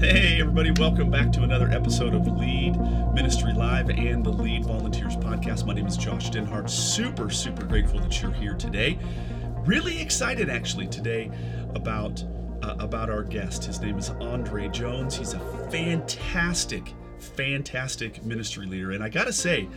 Hey, everybody, welcome back to another episode of Lead Ministry Live and the Lead Volunteers Podcast. My name is Josh Denhart. Super, super grateful that you're here today. Really excited, actually, today about. Uh, about our guest. His name is Andre Jones. He's a fantastic, fantastic ministry leader. And I got to say,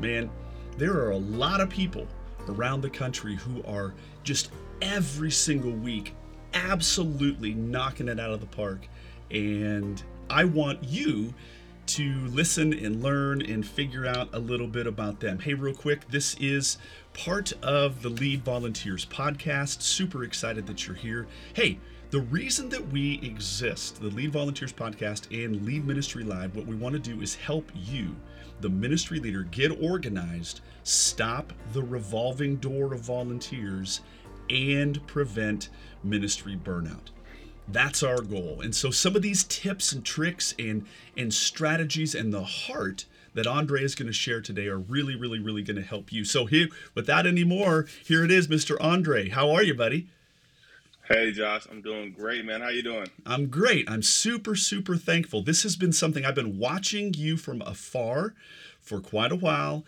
man, there are a lot of people around the country who are just every single week absolutely knocking it out of the park. And I want you to listen and learn and figure out a little bit about them. Hey, real quick, this is part of the Lead Volunteers podcast. Super excited that you're here. Hey, the reason that we exist, the Lead Volunteers podcast and Lead Ministry Live, what we want to do is help you, the ministry leader, get organized, stop the revolving door of volunteers, and prevent ministry burnout. That's our goal. And so some of these tips and tricks and and strategies and the heart that Andre is going to share today are really, really, really going to help you. So here, without any more, here it is, Mr. Andre. How are you, buddy? Hey Josh, I'm doing great, man. How you doing? I'm great. I'm super, super thankful. This has been something I've been watching you from afar for quite a while.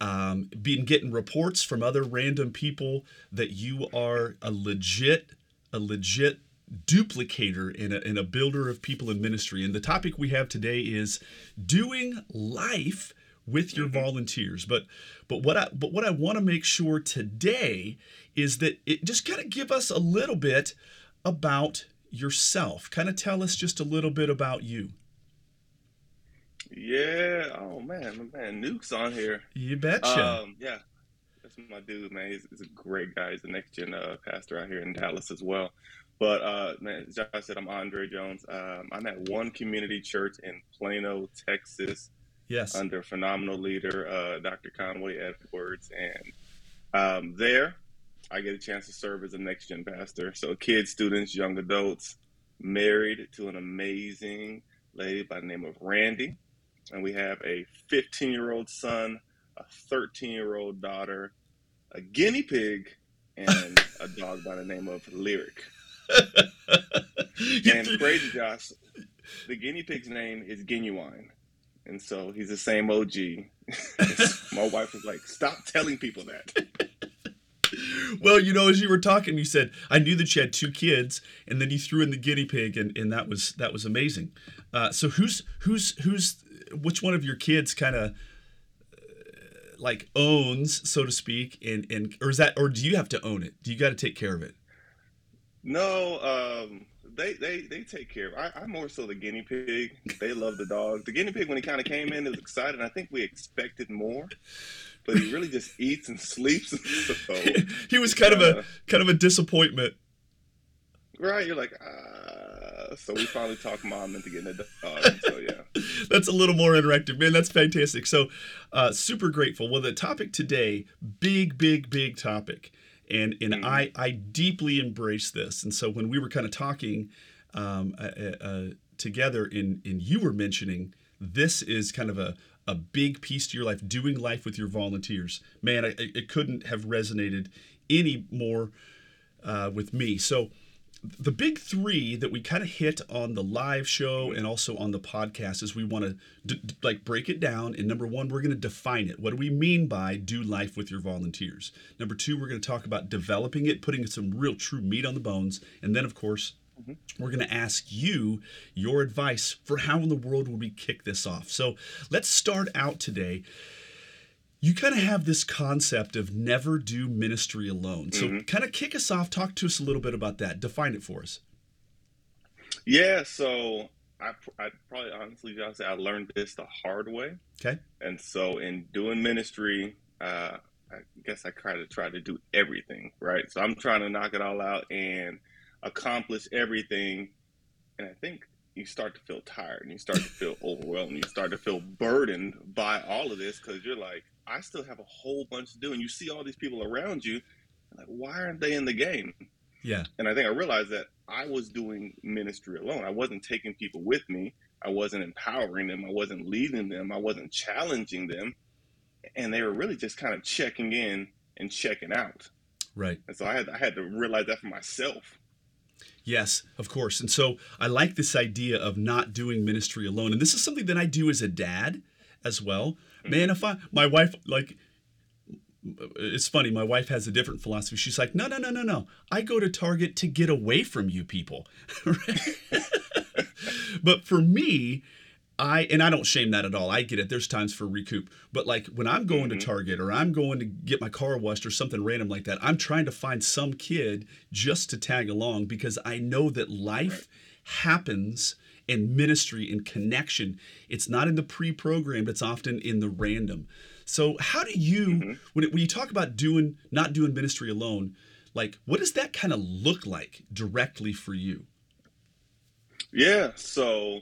Um, been getting reports from other random people that you are a legit, a legit duplicator and a, and a builder of people in ministry. And the topic we have today is doing life with your mm-hmm. volunteers. But but what I but what I want to make sure today is that it just kind of give us a little bit about yourself. Kind of tell us just a little bit about you. Yeah. Oh man, my man, Nuke's on here. You betcha. Um, yeah, that's my dude, man. He's, he's, a great guy. He's the next gen uh, pastor out here in Dallas as well. But uh, man, as I said, I'm Andre Jones. Um, I'm at One Community Church in Plano, Texas. Yes. Under phenomenal leader uh, Dr. Conway Edwards, and um, there I get a chance to serve as a next gen pastor. So kids, students, young adults, married to an amazing lady by the name of Randy, and we have a 15 year old son, a 13 year old daughter, a guinea pig, and a dog by the name of Lyric. and crazy, Josh, the guinea pig's name is Genuine. And so he's the same OG. My wife was like, stop telling people that. well, you know, as you were talking, you said I knew that you had two kids, and then you threw in the guinea pig, and, and that was that was amazing. Uh, so who's who's who's which one of your kids kind of uh, like owns, so to speak, and and or is that or do you have to own it? Do you got to take care of it? No, um, they they they take care of. I, I'm more so the guinea pig. They love the dog. The guinea pig when he kind of came in, it was excited. I think we expected more, but he really just eats and sleeps. So, he was kind uh, of a kind of a disappointment. Right, you're like, uh, so we finally talked mom into getting a dog. So yeah, that's a little more interactive, man. That's fantastic. So, uh, super grateful. Well, the topic today, big, big, big topic and and mm-hmm. I I deeply embrace this. And so when we were kind of talking um, uh, uh, uh, together, and and you were mentioning this is kind of a a big piece to your life, doing life with your volunteers. Man, I, it couldn't have resonated any more uh, with me. So the big three that we kind of hit on the live show and also on the podcast is we want to d- d- like break it down and number one we're going to define it. What do we mean by do life with your volunteers? Number two we're going to talk about developing it putting some real true meat on the bones and then of course mm-hmm. we're going to ask you your advice for how in the world would we kick this off. So let's start out today you kind of have this concept of never do ministry alone. So, mm-hmm. kind of kick us off. Talk to us a little bit about that. Define it for us. Yeah. So, I, I probably honestly, just I learned this the hard way. Okay. And so, in doing ministry, uh, I guess I try to try to do everything right. So, I'm trying to knock it all out and accomplish everything. And I think you start to feel tired and you start to feel overwhelmed. And you start to feel burdened by all of this because you're like, I still have a whole bunch to do. And you see all these people around you, like, why aren't they in the game? Yeah. And I think I realized that I was doing ministry alone. I wasn't taking people with me. I wasn't empowering them. I wasn't leading them. I wasn't challenging them. And they were really just kind of checking in and checking out. Right. And so I had I had to realize that for myself. Yes, of course. And so I like this idea of not doing ministry alone. And this is something that I do as a dad as well. Man, if I, my wife, like, it's funny, my wife has a different philosophy. She's like, no, no, no, no, no. I go to Target to get away from you people. but for me, I and I don't shame that at all. I get it. There's times for recoup, but like when I'm going mm-hmm. to Target or I'm going to get my car washed or something random like that, I'm trying to find some kid just to tag along because I know that life happens in ministry and connection. It's not in the pre-programmed. It's often in the random. So how do you mm-hmm. when it, when you talk about doing not doing ministry alone, like what does that kind of look like directly for you? Yeah. So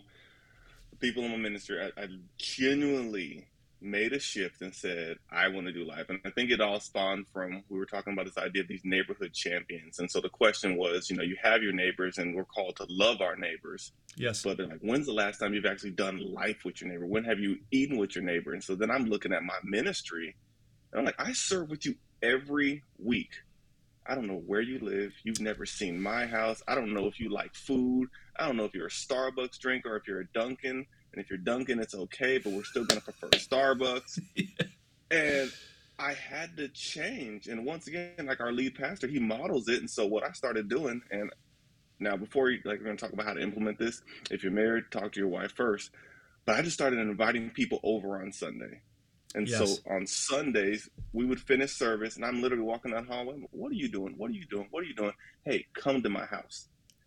people in my ministry, I, I genuinely made a shift and said, I want to do life. And I think it all spawned from, we were talking about this idea of these neighborhood champions. And so the question was, you know, you have your neighbors and we're called to love our neighbors. Yes. But like, when's the last time you've actually done life with your neighbor? When have you eaten with your neighbor? And so then I'm looking at my ministry and I'm like, I serve with you every week. I don't know where you live. You've never seen my house. I don't know if you like food. I don't know if you're a Starbucks drinker or if you're a Dunkin'. And if you're Dunkin', it's okay, but we're still going to prefer Starbucks. yeah. And I had to change. And once again, like our lead pastor, he models it. And so what I started doing, and now before you, like we're going to talk about how to implement this, if you're married, talk to your wife first. But I just started inviting people over on Sunday. And yes. so on Sundays, we would finish service, and I'm literally walking down the hallway. What are you doing? What are you doing? What are you doing? Hey, come to my house.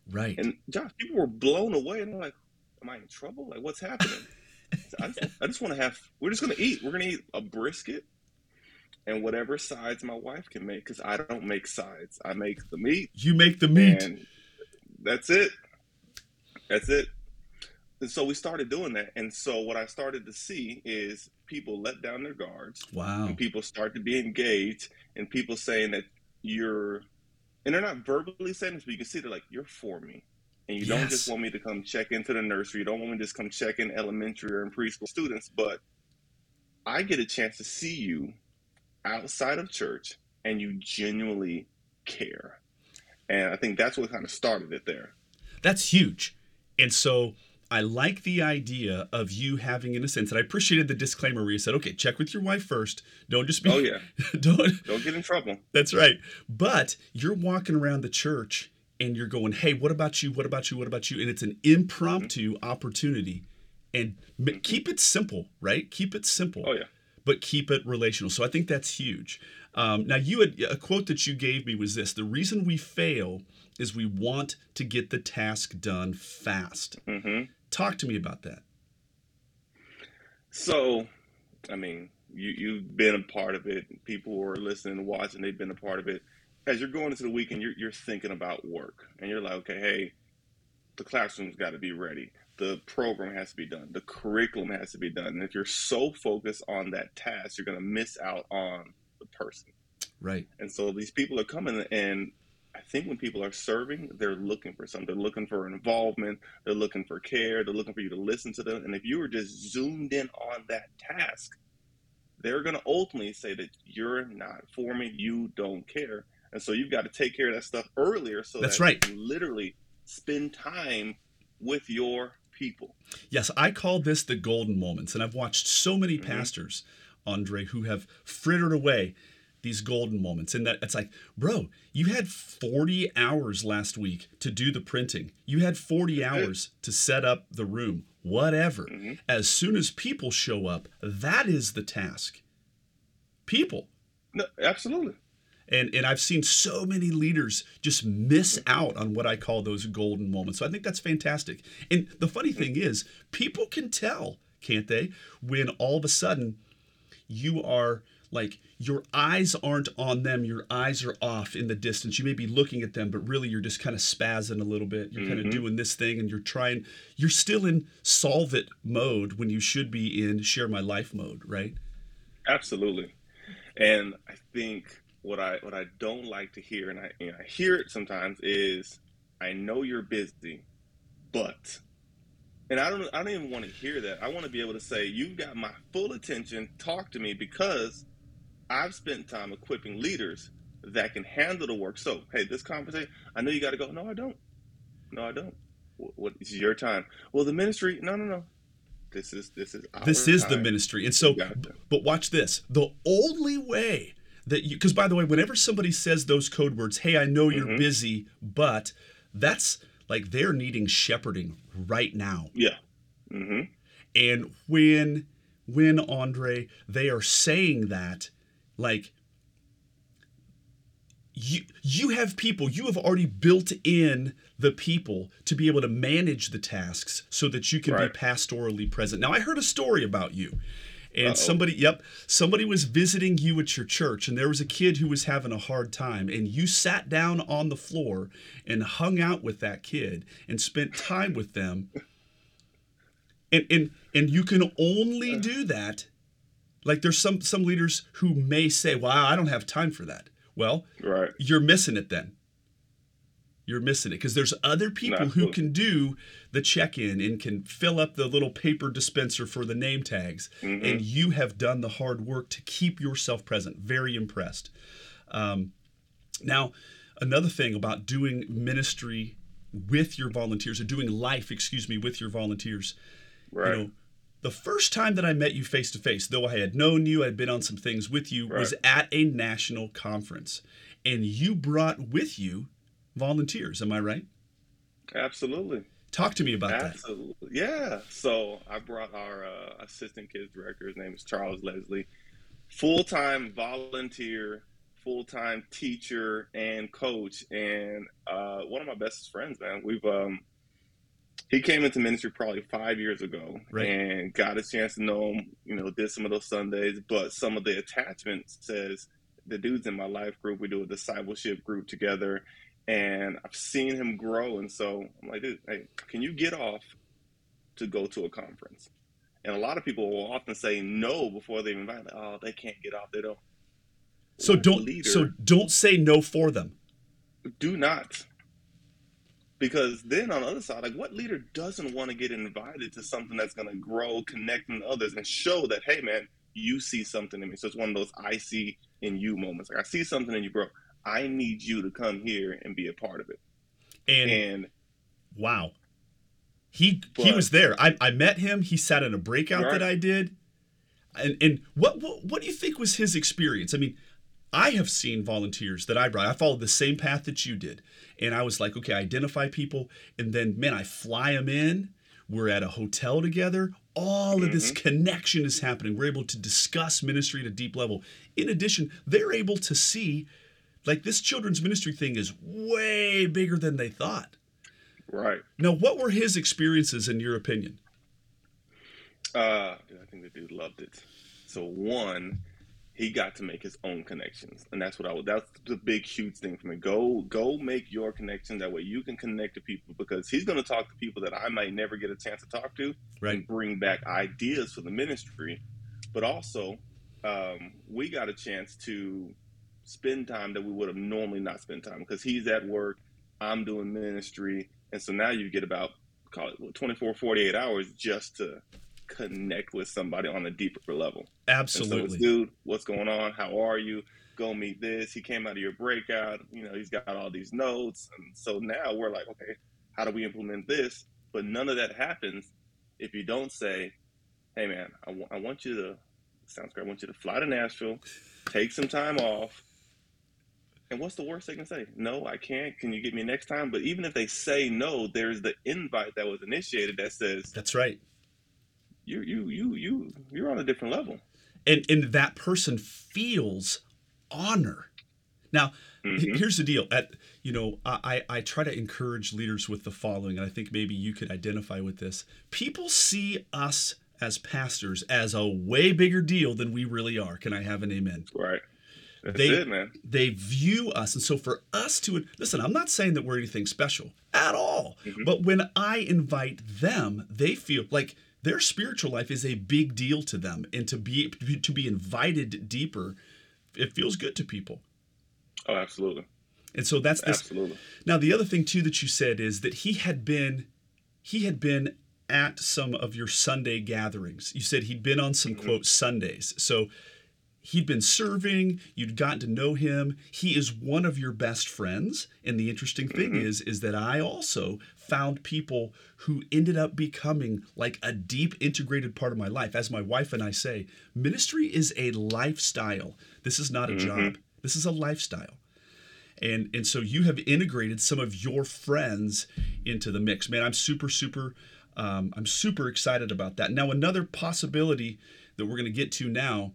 Right. And Josh, people were blown away, and they're like, am I in trouble? Like, what's happening? I just, just want to have. We're just gonna eat. We're gonna eat a brisket and whatever sides my wife can make because I don't make sides. I make the meat. You make the meat. And that's it. That's it. And so we started doing that. And so what I started to see is people let down their guards. Wow. And people start to be engaged and people saying that you're and they're not verbally saying this, but you can see they're like, you're for me and you yes. don't just want me to come check into the nursery. You don't want me to just come check in elementary or in preschool students, but I get a chance to see you outside of church and you genuinely care. And I think that's what kind of started it there. That's huge. And so I like the idea of you having, in a sense, and I appreciated the disclaimer where you said, okay, check with your wife first. Don't just be. Oh, yeah. don't, don't get in trouble. That's right. But you're walking around the church and you're going, hey, what about you? What about you? What about you? And it's an impromptu mm-hmm. opportunity. And mm-hmm. keep it simple, right? Keep it simple. Oh, yeah. But keep it relational. So I think that's huge. Um, now, you had a quote that you gave me was this the reason we fail is we want to get the task done fast. Mm-hmm. Talk to me about that. So, I mean, you, you've been a part of it. People who are listening, watching, they've been a part of it as you're going into the weekend, you're, you're thinking about work and you're like, okay, hey, the classroom's got to be ready. The program has to be done. The curriculum has to be done. And if you're so focused on that task, you're going to miss out on the person. Right. And so these people are coming, and I think when people are serving, they're looking for something. They're looking for involvement. They're looking for care. They're looking for you to listen to them. And if you were just zoomed in on that task, they're going to ultimately say that you're not for me. You don't care. And so you've got to take care of that stuff earlier so that's that right. you literally spend time with your people. Yes, I call this the golden moments. And I've watched so many mm-hmm. pastors, Andre, who have frittered away these golden moments. And that it's like, bro, you had 40 hours last week to do the printing. You had 40 hours to set up the room, whatever. Mm-hmm. As soon as people show up, that is the task. People. No, absolutely. And, and I've seen so many leaders just miss out on what I call those golden moments. So I think that's fantastic. And the funny thing is, people can tell, can't they, when all of a sudden you are like your eyes aren't on them your eyes are off in the distance you may be looking at them but really you're just kind of spazzing a little bit you're mm-hmm. kind of doing this thing and you're trying you're still in solve it mode when you should be in share my life mode right absolutely and i think what I what I don't like to hear, and I, you know, I hear it sometimes, is I know you're busy, but, and I don't I don't even want to hear that. I want to be able to say you've got my full attention. Talk to me because I've spent time equipping leaders that can handle the work. So, hey, this conversation, I know you got to go. No, I don't. No, I don't. What, what is your time? Well, the ministry. No, no, no. This is this is this is time. the ministry, and so. But watch this. The only way that you, because by the way, whenever somebody says those code words, "Hey, I know you're mm-hmm. busy," but that's like they're needing shepherding right now. Yeah. Mm-hmm. And when when Andre they are saying that, like you you have people you have already built in the people to be able to manage the tasks so that you can right. be pastorally present now i heard a story about you and Uh-oh. somebody yep somebody was visiting you at your church and there was a kid who was having a hard time and you sat down on the floor and hung out with that kid and spent time with them and and and you can only uh. do that like there's some some leaders who may say well i don't have time for that well, right. you're missing it then. You're missing it because there's other people who can do the check in and can fill up the little paper dispenser for the name tags. Mm-hmm. And you have done the hard work to keep yourself present. Very impressed. Um, now, another thing about doing ministry with your volunteers or doing life, excuse me, with your volunteers. Right. You know, the first time that I met you face to face, though I had known you, I'd been on some things with you, right. was at a national conference. And you brought with you volunteers. Am I right? Absolutely. Talk to me about Absolutely. that. Yeah. So I brought our uh, assistant kids director. His name is Charles Leslie. Full time volunteer, full time teacher and coach, and uh, one of my best friends. Man, we've um, he came into ministry probably five years ago right. and got a chance to know him, you know, did some of those Sundays, but some of the attachments says the dudes in my life group, we do a discipleship group together and I've seen him grow. And so I'm like, dude, hey, can you get off to go to a conference? And a lot of people will often say no before they even invite. Like, oh, they can't get off. They don't. So don't. Leader, so don't say no for them. Do not because then on the other side, like what leader doesn't want to get invited to something that's going to grow, connecting to others, and show that, hey, man, you see something in me. So it's one of those I see in you moments. Like I see something in you, bro. I need you to come here and be a part of it. And, and wow, he but, he was there. I, I met him. He sat in a breakout right. that I did. And and what, what what do you think was his experience? I mean, I have seen volunteers that I brought. I followed the same path that you did. And I was like, okay, identify people. And then, man, I fly them in. We're at a hotel together. All mm-hmm. of this mm-hmm. connection is happening. We're able to discuss ministry at a deep level. In addition, they're able to see like this children's ministry thing is way bigger than they thought. Right. Now, what were his experiences in your opinion? Uh, I think the dude loved it. So, one, he got to make his own connections, and that's what I would. That's the big, huge thing for me. Go, go, make your connections. That way, you can connect to people because he's going to talk to people that I might never get a chance to talk to, right. and bring back ideas for the ministry. But also, um, we got a chance to spend time that we would have normally not spent time because he's at work, I'm doing ministry, and so now you get about call it 24, 48 hours just to connect with somebody on a deeper level. Absolutely. So dude, what's going on? How are you? Go meet this. He came out of your breakout. You know, he's got all these notes. And so now we're like, okay, how do we implement this? But none of that happens if you don't say, hey, man, I, w- I want you to, sounds great, I want you to fly to Nashville, take some time off. And what's the worst they can say? No, I can't. Can you get me next time? But even if they say no, there's the invite that was initiated that says, That's right you you you you you're on a different level. And and that person feels honor. Now, mm-hmm. here's the deal. At you know, I I try to encourage leaders with the following, and I think maybe you could identify with this. People see us as pastors as a way bigger deal than we really are. Can I have an amen? Right. That's they, it, man. They view us, and so for us to listen, I'm not saying that we're anything special at all. Mm-hmm. But when I invite them, they feel like their spiritual life is a big deal to them and to be to be invited deeper it feels good to people oh absolutely and so that's this absolutely now the other thing too that you said is that he had been he had been at some of your sunday gatherings you said he'd been on some mm-hmm. quote sundays so he'd been serving you'd gotten to know him. He is one of your best friends. And the interesting thing Mhm. is is that i also found people who ended up becoming like a deep integrated part of my life. As my wife and i say ministry is a lifestyle. This is not a Mhm. job. This is a lifestyle. And and so you have integrated some of your friends into the mix. Man i'm super super um, i'm super excited about that. Now another possibility that we're going to get to now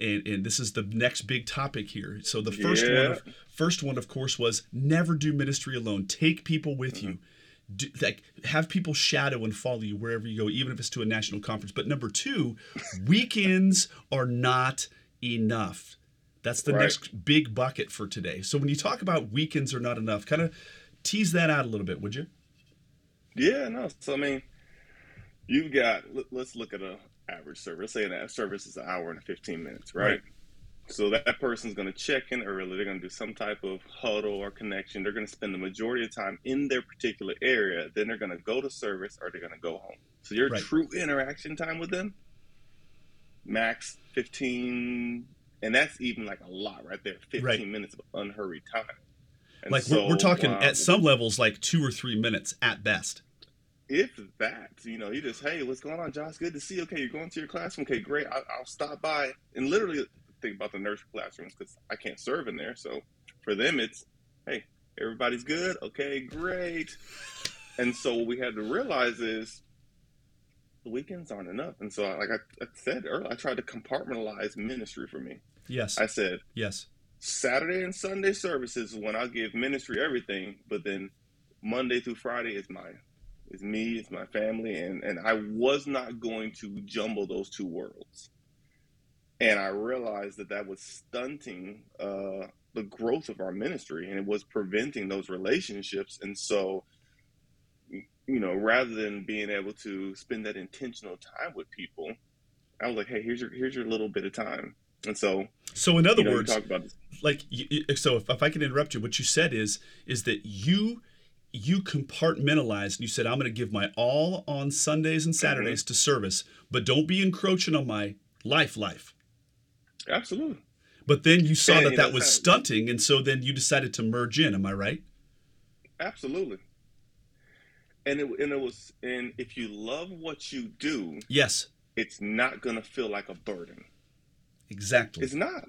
and, and this is the next big topic here. So the first one of, first one of course was never do ministry alone. Take people with you. Mm-hmm. Do, like have people shadow and follow you wherever you go even if it's to a national conference. But number two weekends are not enough. That's the Right. next big bucket for today. So when you talk about weekends are not enough kind of tease that out a little bit would you? Yeah, no. So I mean, you've got. let- Let's look at a average service. Let's say that service is an hour and fifteen minutes, right? Right. So that person's going to check in early. They're going to do some type of huddle or connection. They're going to spend the majority of time in their particular area. Then they're going to go to service or they're going to go home. So your Right. true interaction time with them, max fifteen, and that's even like a lot right there. Fifteen Right. minutes of unhurried time. And like we're, we're talking uh, at some levels like two or three minutes at best if that, you know, you just, hey, what's going on, Josh? Good to see you. Okay, you're going to your classroom. Okay, great. I, I'll stop by. And literally think about the nurse classrooms because I can't serve in there. So for them, it's, hey, everybody's good. Okay, great. And so what we had to realize is the weekends aren't enough. And so, like I, I said earlier, I tried to compartmentalize ministry for me. yes I said, yes Saturday and Sunday services when I give ministry everything, but then Monday through Friday is mine. It's me, it's my family, and, and I was not going to jumble those two worlds. And I realized that that was stunting uh, the growth of our ministry and it was preventing those relationships. And so, you know, rather than being able to spend that intentional time with people, I was like, hey, here's your here's your little bit of time. And so, so in other you know, words talk about this like so if, if i can interrupt you what you said is is that you you compartmentalized and you said i'm going to give my all on sundays and mm-hmm. saturdays to service but don't be encroaching on my life life Absolutely. but then you saw Yeah, that you that was stunting and so then you decided to merge in am i right Absolutely. And it, and it was and if you love what you do, yes it's not going to feel like a burden. exactly It's not.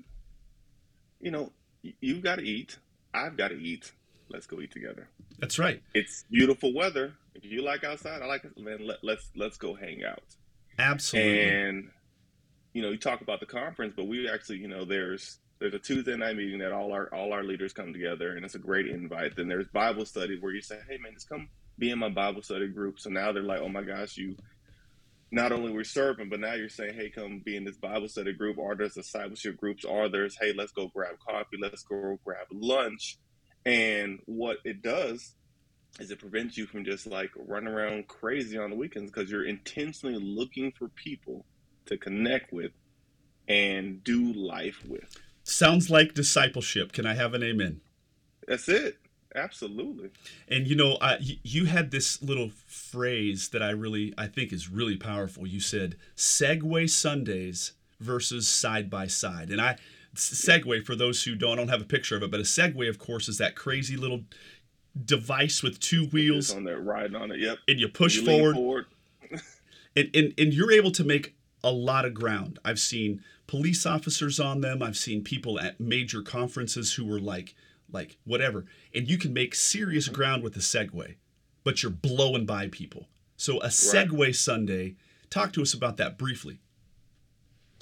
You know, you've got to eat. I've got to eat. Let's go eat together. that's right It's beautiful weather. If you like outside, I like it. Man, let, let's let's go hang out. absolutely And you know, you talk about the conference, but we actually, you know, there's there's a Tuesday night meeting that all our all our leaders come together, and it's a great invite. Then there's Bible study where you say, "Hey, man, just come be in my Bible study group." So now they're like, "Oh my gosh, you." Not only we're serving, but now you're saying, "Hey, come be in this Bible study group." Or there's discipleship groups. Or there's, "Hey, let's go grab coffee. Let's go grab lunch." And what it does is it prevents you from just like running around crazy on the weekends because you're intentionally looking for people to connect with and do life with. sounds like discipleship can i have an amen That's it. Absolutely. And you know, I, you had this little phrase that I really, I think is really powerful. You said Segway Sundays versus side by side. And I, Segway, for those who don't, I don't have a picture of it, but a Segway, of course, is that crazy little device with two wheels on there, riding on it. Yep. and you push You lean forward and, and and you're able to make a lot of ground. I've seen police officers on them. I've seen people at major conferences who were like like whatever, and you can make serious mm-hmm. ground with a Segway, but you're blowing by people. So a Segway Sunday. Talk to us about that briefly.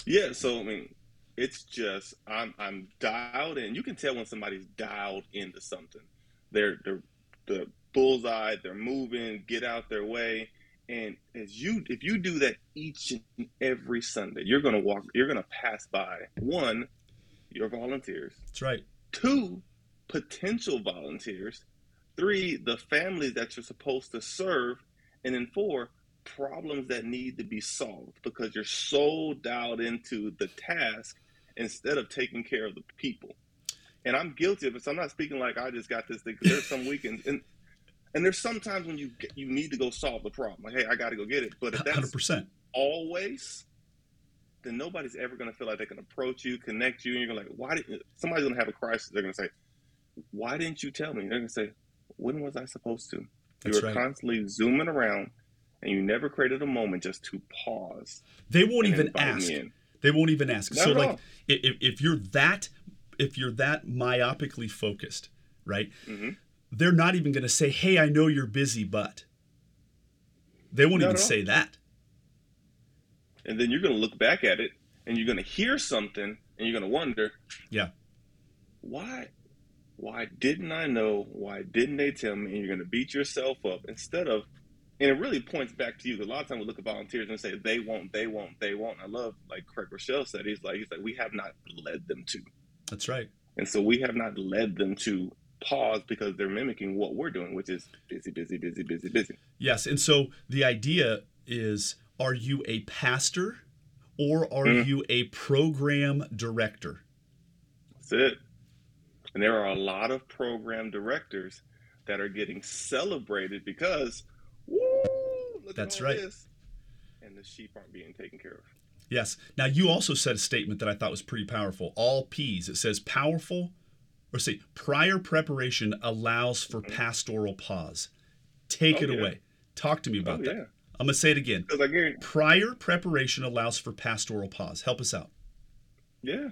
Yeah, so I mean, it's just I'm I'm dialed in. You can tell when somebody's dialed into something. They're they're the bullseye. They're moving. Get out their way. And as you if you do that each and every Sunday, you're gonna walk. You're gonna pass by one, your volunteers. That's right. Two, potential volunteers. Three, the families that you're supposed to serve. And then four, problems that need to be solved because you're so dialed into the task instead of taking care of the people. And I'm guilty of it. So I'm not speaking like I just got this thing. 'cause There's some weekends and and there's sometimes when you get, you need to go solve the problem. Like, hey, I got to go get it. But if that's Hundred percent. always, then nobody's ever going to feel like they can approach you, connect you, and you're like, why did somebody's going to have a crisis? They're going to say, why didn't you tell me? They're going to say, when was I supposed to? That's you were right. constantly zooming around, and you never created a moment just to pause. They won't even ask. They won't even ask. Not so like if, if you're that if you're that myopically focused, right? Mhm. They're not even going to say, "Hey, I know you're busy, but." They won't Not even say that. And then you're going to look back at it, and you're going to hear something, and you're going to wonder, Yeah. why why didn't I know? Why didn't they tell me? And you're going to beat yourself up instead of, and it really points back to you. Because a lot of times we look at volunteers and say they won't, they won't, they won't. I love like Craig Groeschel said. He's like, he's like, we have not led them to, That's right. and so we have not led them to pause because they're mimicking what we're doing, which is busy, busy, busy, busy, busy. Yes, and so the idea is are you a pastor or are Mhm. you a program director? That's it. And there are a lot of program directors that are getting celebrated because, look That's right. this. And the sheep aren't being taken care of. Yes. Now you also said a statement that I thought was pretty powerful. All P's. It says powerful or say prior preparation allows for mm-hmm. pastoral pause. Take Oh, it yeah. away. Talk to me about oh, that. yeah. I'm going to say it again. Because I guarantee, Prior preparation allows for pastoral pause. Help us out. yeah.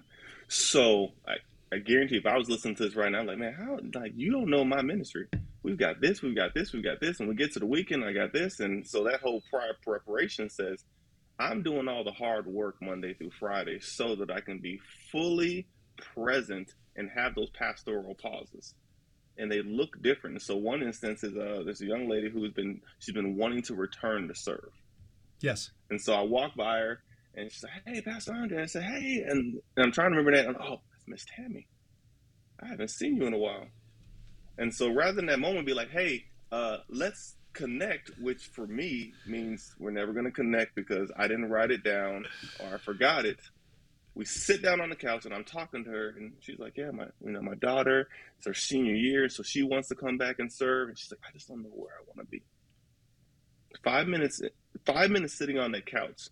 So I, I guarantee if I was listening to this right now, I'm like, man, how, like, you don't know my ministry. We've got this, we've got this, we've got this. And we get to the weekend, I got this. And so that whole prior preparation says, I'm doing all the hard work Monday through Friday so that I can be fully present and have those pastoral pauses. And they look different. So one instance is uh, there's a young lady who's been she's been wanting to return to serve. Yes. And so I walked by her and she's like, Hey, Pastor Andre. I said, Hey, and, and I'm trying to remember that. And, oh, that's Miss Tammy. I haven't seen you in a while. And so rather than that moment be like, Hey, uh, let's connect, which for me means we're never going to connect because I didn't write it down or I forgot it. We sit down on the couch and I'm talking to her and she's like, Yeah, my you know, my daughter, it's her senior year, so she wants to come back and serve. And she's like, I just don't know where I want to be. Five minutes five minutes sitting on that couch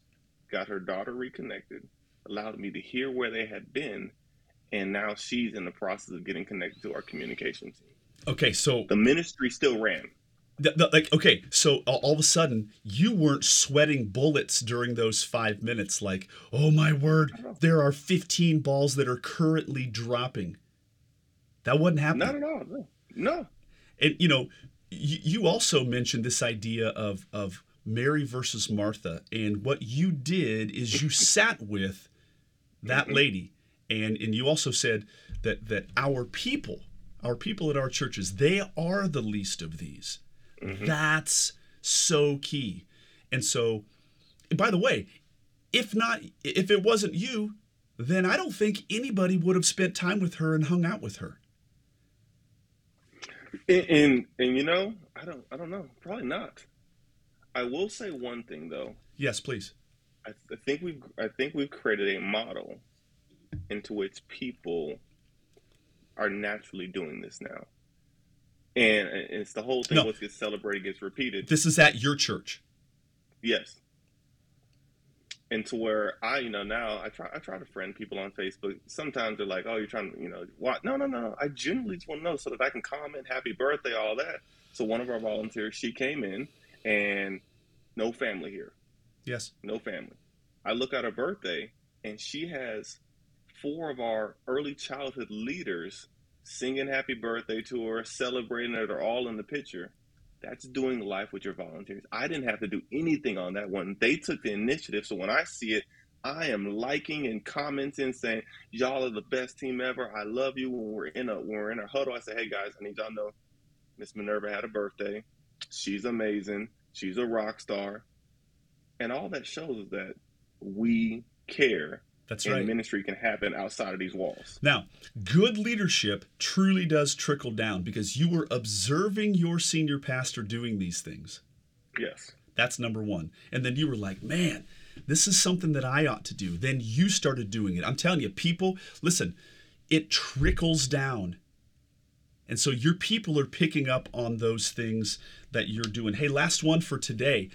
got her daughter reconnected, allowed me to hear where they had been, and now she's in the process of getting connected to our communication team. Okay, so The ministry still ran. th- th- like okay, so all, all of a sudden you weren't sweating bullets during those 5 minutes like, "Oh my word, there are 15 balls that are currently dropping." That wasn't happening. Not at all. No. no. And you know, you, you also mentioned this idea of of Mary versus Martha, and what you did is you sat with that Mhm. lady, and and you also said that that our people, our people at our churches, they are the least of these. Mhm. That's so key. And so, by the way, if not, if it wasn't you, then I don't think anybody would have spent time with her and hung out with her. And, and and you know, I don't I don't know. Probably not. I will say one thing though. Yes, please. I, I think we've I think we've created a model into which people are naturally doing this now. And it's the whole thing No. what gets celebrated gets repeated. This is at your church. Yes. And to where I, you know, now I try I try to friend people on Facebook. Sometimes they're like, "Oh, you're trying to, you know, what?" No, no, no. I genuinely just want to know so that I can comment, "Happy birthday," all that. So one of our volunteers, she came in, and no family here, Yes. no family. I look at her birthday, and she has four of our early childhood leaders singing "Happy Birthday" to her, celebrating it. They're all in the picture. That's doing life with your volunteers. I didn't have to do anything on that one. They took the initiative. So when I see it, I am liking and commenting, saying, "Y'all are the best team ever. I love you." When we're in a when we're in a huddle, I say, "Hey guys, I need y'all to know Miss Minerva had a birthday. She's amazing. She's a rock star." And all that shows is that we care That's and right. ministry can happen outside of these walls. Now, good leadership truly does trickle down because you were observing your senior pastor doing these things. Yes. That's number one. And then you were like, man, this is something that I ought to do. Then you started doing it. I'm telling you, people, listen, it trickles down. And so your people are picking up on those things that you're doing. Hey, last one for today.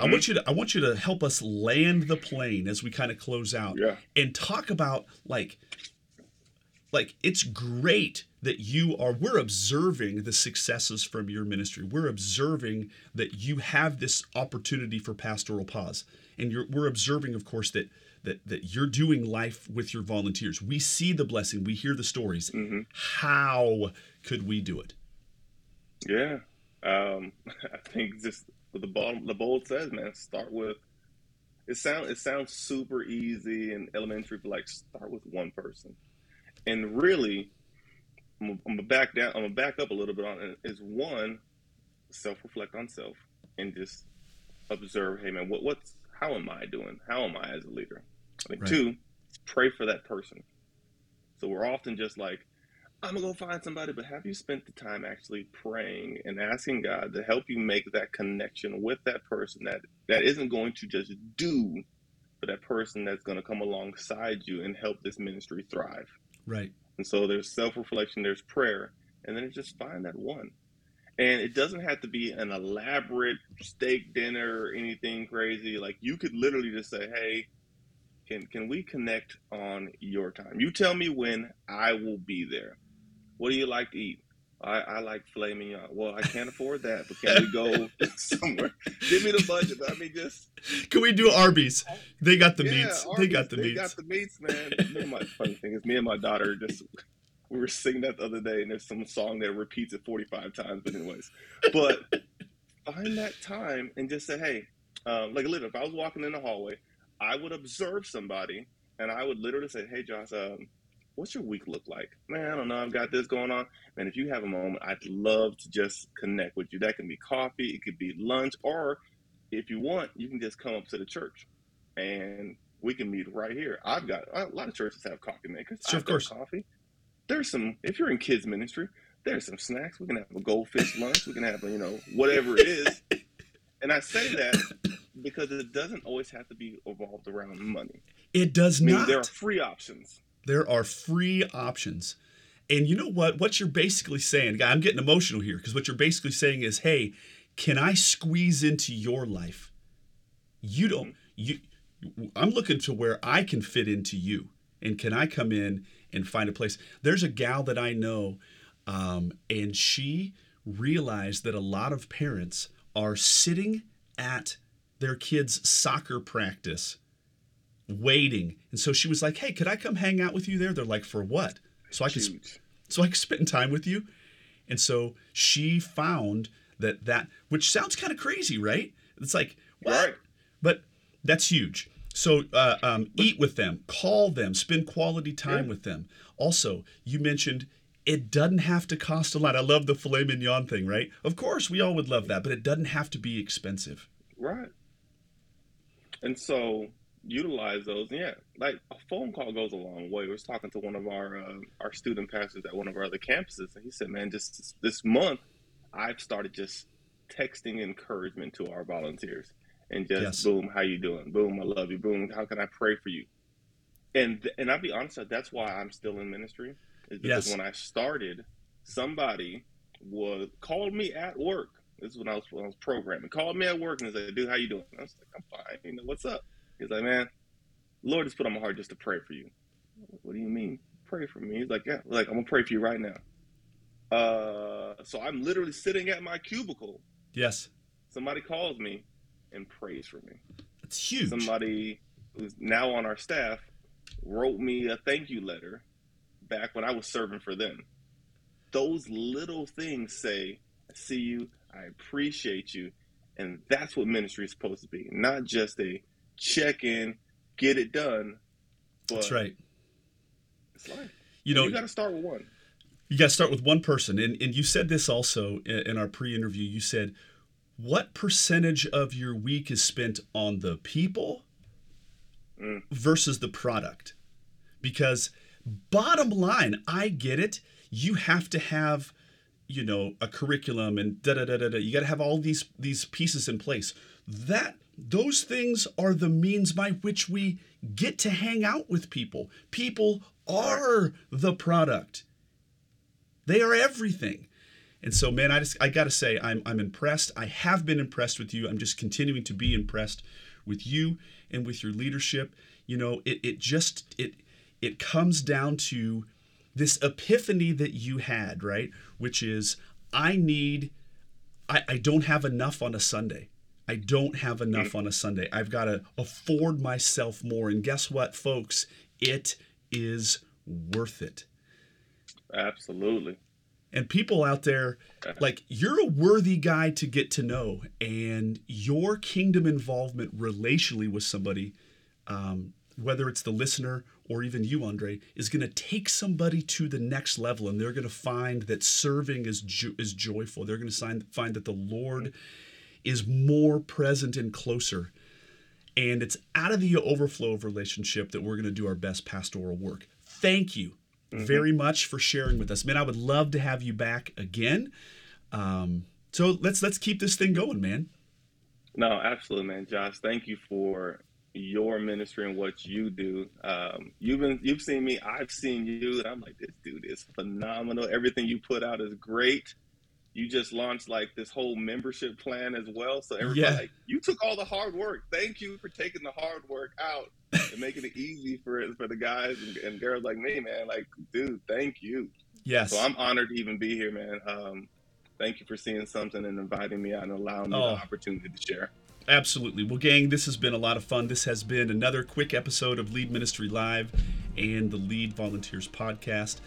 I want you to I want you to help us land the plane as we kind of close out Yeah. and talk about like like it's great that you are we're observing the successes from your ministry. We're observing that you have this opportunity for pastoral pause. And you're we're observing of course that that that you're doing life with your volunteers. We see the blessing, we hear the stories. Mhm. How could we do it? Yeah. Um, I think just what the bottom the bold says, man, start with it sounds it sounds super easy and elementary, but like start with one person. And really, I'm, gonna- I'm gonna back down. I'm gonna back up a little bit on it. Is one, self reflect on self and just observe. Hey, man, what what's how am I doing? How am I as a leader? I think Right. two, pray for that person. So we're often just like, I'm gonna go find somebody, but have you spent the time actually praying and asking God to help you make that connection with that person that that isn't going to just do, but that person that's going to come alongside you and help this ministry thrive. Right. And so there's self reflection, there's prayer, and then just find that one. And it doesn't have to be an elaborate steak dinner or anything crazy. Like you could literally just say, "Hey, can can we connect on your time? You tell me when I will be there. What do you like to eat? I, I like filet mignon. Well, I can't afford that, but can we go somewhere? Give me the budget. I mean, just Can we do Arby's? They got the yeah, meats. they got the meats. they meats. got the meats, man. me and my funny thing is, me and my daughter just we were singing that the other day, and there's some song that repeats it 45 times. But anyways, but find that time and just say, hey, um, like literally, if I was walking in the hallway, I would observe somebody, and I would literally say, hey, Josh, um, what's your week look like? Man, I don't know. I've got this going on. Man, if you have a moment, I'd love to just connect with you. That can be coffee, it could be lunch, or if you want, you can just come up to the church and we can meet right here. I've got a lot of churches have coffee makers. Sure, I've of course. coffee. There's some. If you're in kids ministry, there's some snacks. We can have a goldfish lunch. We can have a, you know whatever it is. And I say that because it doesn't always have to be evolved around money. It does I mean, not. there are free options. There are free options. And you know what? What you're basically saying, guy, I'm getting emotional here because what you're basically saying is, hey, can I squeeze into your life? You don't you I'm looking to where I can fit into you. And can I come in and find a place? There's a gal that I know, um, and she realized that a lot of parents are sitting at their kids' soccer practice waiting. And so she was like, "Hey, could I come hang out with you there?" They're like, "For what?" So I could Huge. so I could spend time with you. And so she found that that which sounds kind of crazy, right? It's like, what? Right. But that's huge. So uh, um, eat with them, call them, spend quality time Yeah. with them. Also, you mentioned it doesn't have to cost a lot. I love the filet mignon thing, right? Of course, we all would love that, but it doesn't have to be expensive. Right. And so utilize those. Yeah, like a phone call goes a long way. I was talking to one of our uh, our student pastors at one of our other campuses, and he said, "Man, just this, month, I've started just texting encouragement to our volunteers, and just Yes. boom, how you doing? Boom, I love you. Boom, how can I pray for you? And and I'll be honest, that's why I'm still in ministry. Is because Yes. when I started, somebody was called me at work. This is when I was when I was programming. Called me at work and said, "Dude, how you doing?" I was like, "I'm fine. You know what's up?" He's like, "Man, Lord just put on my heart just to pray for you." Like, What do you mean? Pray for me? He's like, "Yeah." Like I'm gonna pray for you right now. Uh, so I'm literally sitting at my cubicle. Yes, Somebody calls me and prays for me. it's huge. Somebody who's now on our staff wrote me a thank you letter back when I was serving for them. Those little things say, I see you, I appreciate you. And that's what ministry is supposed to be. Not just a check in, get it done. But That's right. It's life. You know, you got to start with one. You got to start with one person. And, and you said this also in, our pre interview. You said, what percentage of your week is spent on the people Mm. versus the product? Because, bottom line, I get it. You have to have, you know, a curriculum and da da da da da. You got to have all these these pieces in place. That those things are the means by which we get to hang out with people. People are the product. They are everything. And so, man, I just I gotta say, I'm I'm impressed. I have been impressed with you. I'm just continuing to be impressed with you and with your leadership. You know, it it just it it comes down to this epiphany that you had, right? Which is I need I, I don't have enough on a Sunday. I don't have enough on a Sunday. I've got to afford myself more. And guess what, folks? It is worth it. Absolutely. And people out there, like, you're a worthy guy to get to know. And your kingdom involvement relationally with somebody, um, whether it's the listener or even you, Andre, is going to take somebody to the next level. And they're going to find that serving is, jo- is joyful. They're going to find that the Lord is more present and closer. And it's out of the overflow of relationship that we're going to do our best pastoral work. Thank you mm-hmm. very much for sharing with us, man. I would love to have you back again. Um, so let's let's keep this thing going, man. No, absolutely, man. Josh, thank you for your ministry and what you do. Um, you've been you've seen me, I've seen you, and I'm like, this dude is phenomenal. Everything you put out is great you just launched like this whole membership plan as well. So everybody, yeah. like, you took all the hard work. Thank you for taking the hard work out and making it easy for for the guys and, and, girls like me, man. Like, dude, thank you. Yes. So I'm honored to even be here, man. Um, thank you for seeing something and inviting me out and allowing me oh. the opportunity to share. Absolutely. Well, gang, this has been a lot of fun. This has been another quick episode of Lead Ministry Live and the Lead Volunteers podcast.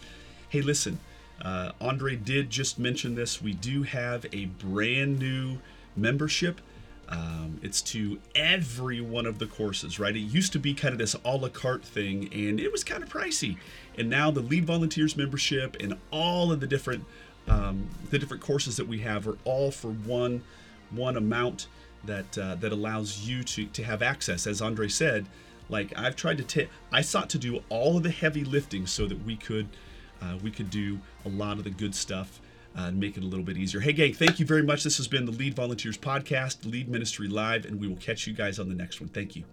Hey, listen. Uh, Andre did just mention this. We do have a brand new membership. Um, it's to every one of the courses, right? It used to be kind of this a la carte thing, and it was kind of pricey. And now the Lead Volunteers membership and all of the different um, the different courses that we have are all for one one amount that uh, that allows you to to have access. As Andre said, like I've tried to take, I sought to do all of the heavy lifting so that we could uh, we could do a lot of the good stuff uh, and make it a little bit easier. Hey, gang, thank you very much. This has been the Lead Volunteers Podcast, Lead Ministry Live, and we will catch you guys on the next one. Thank you.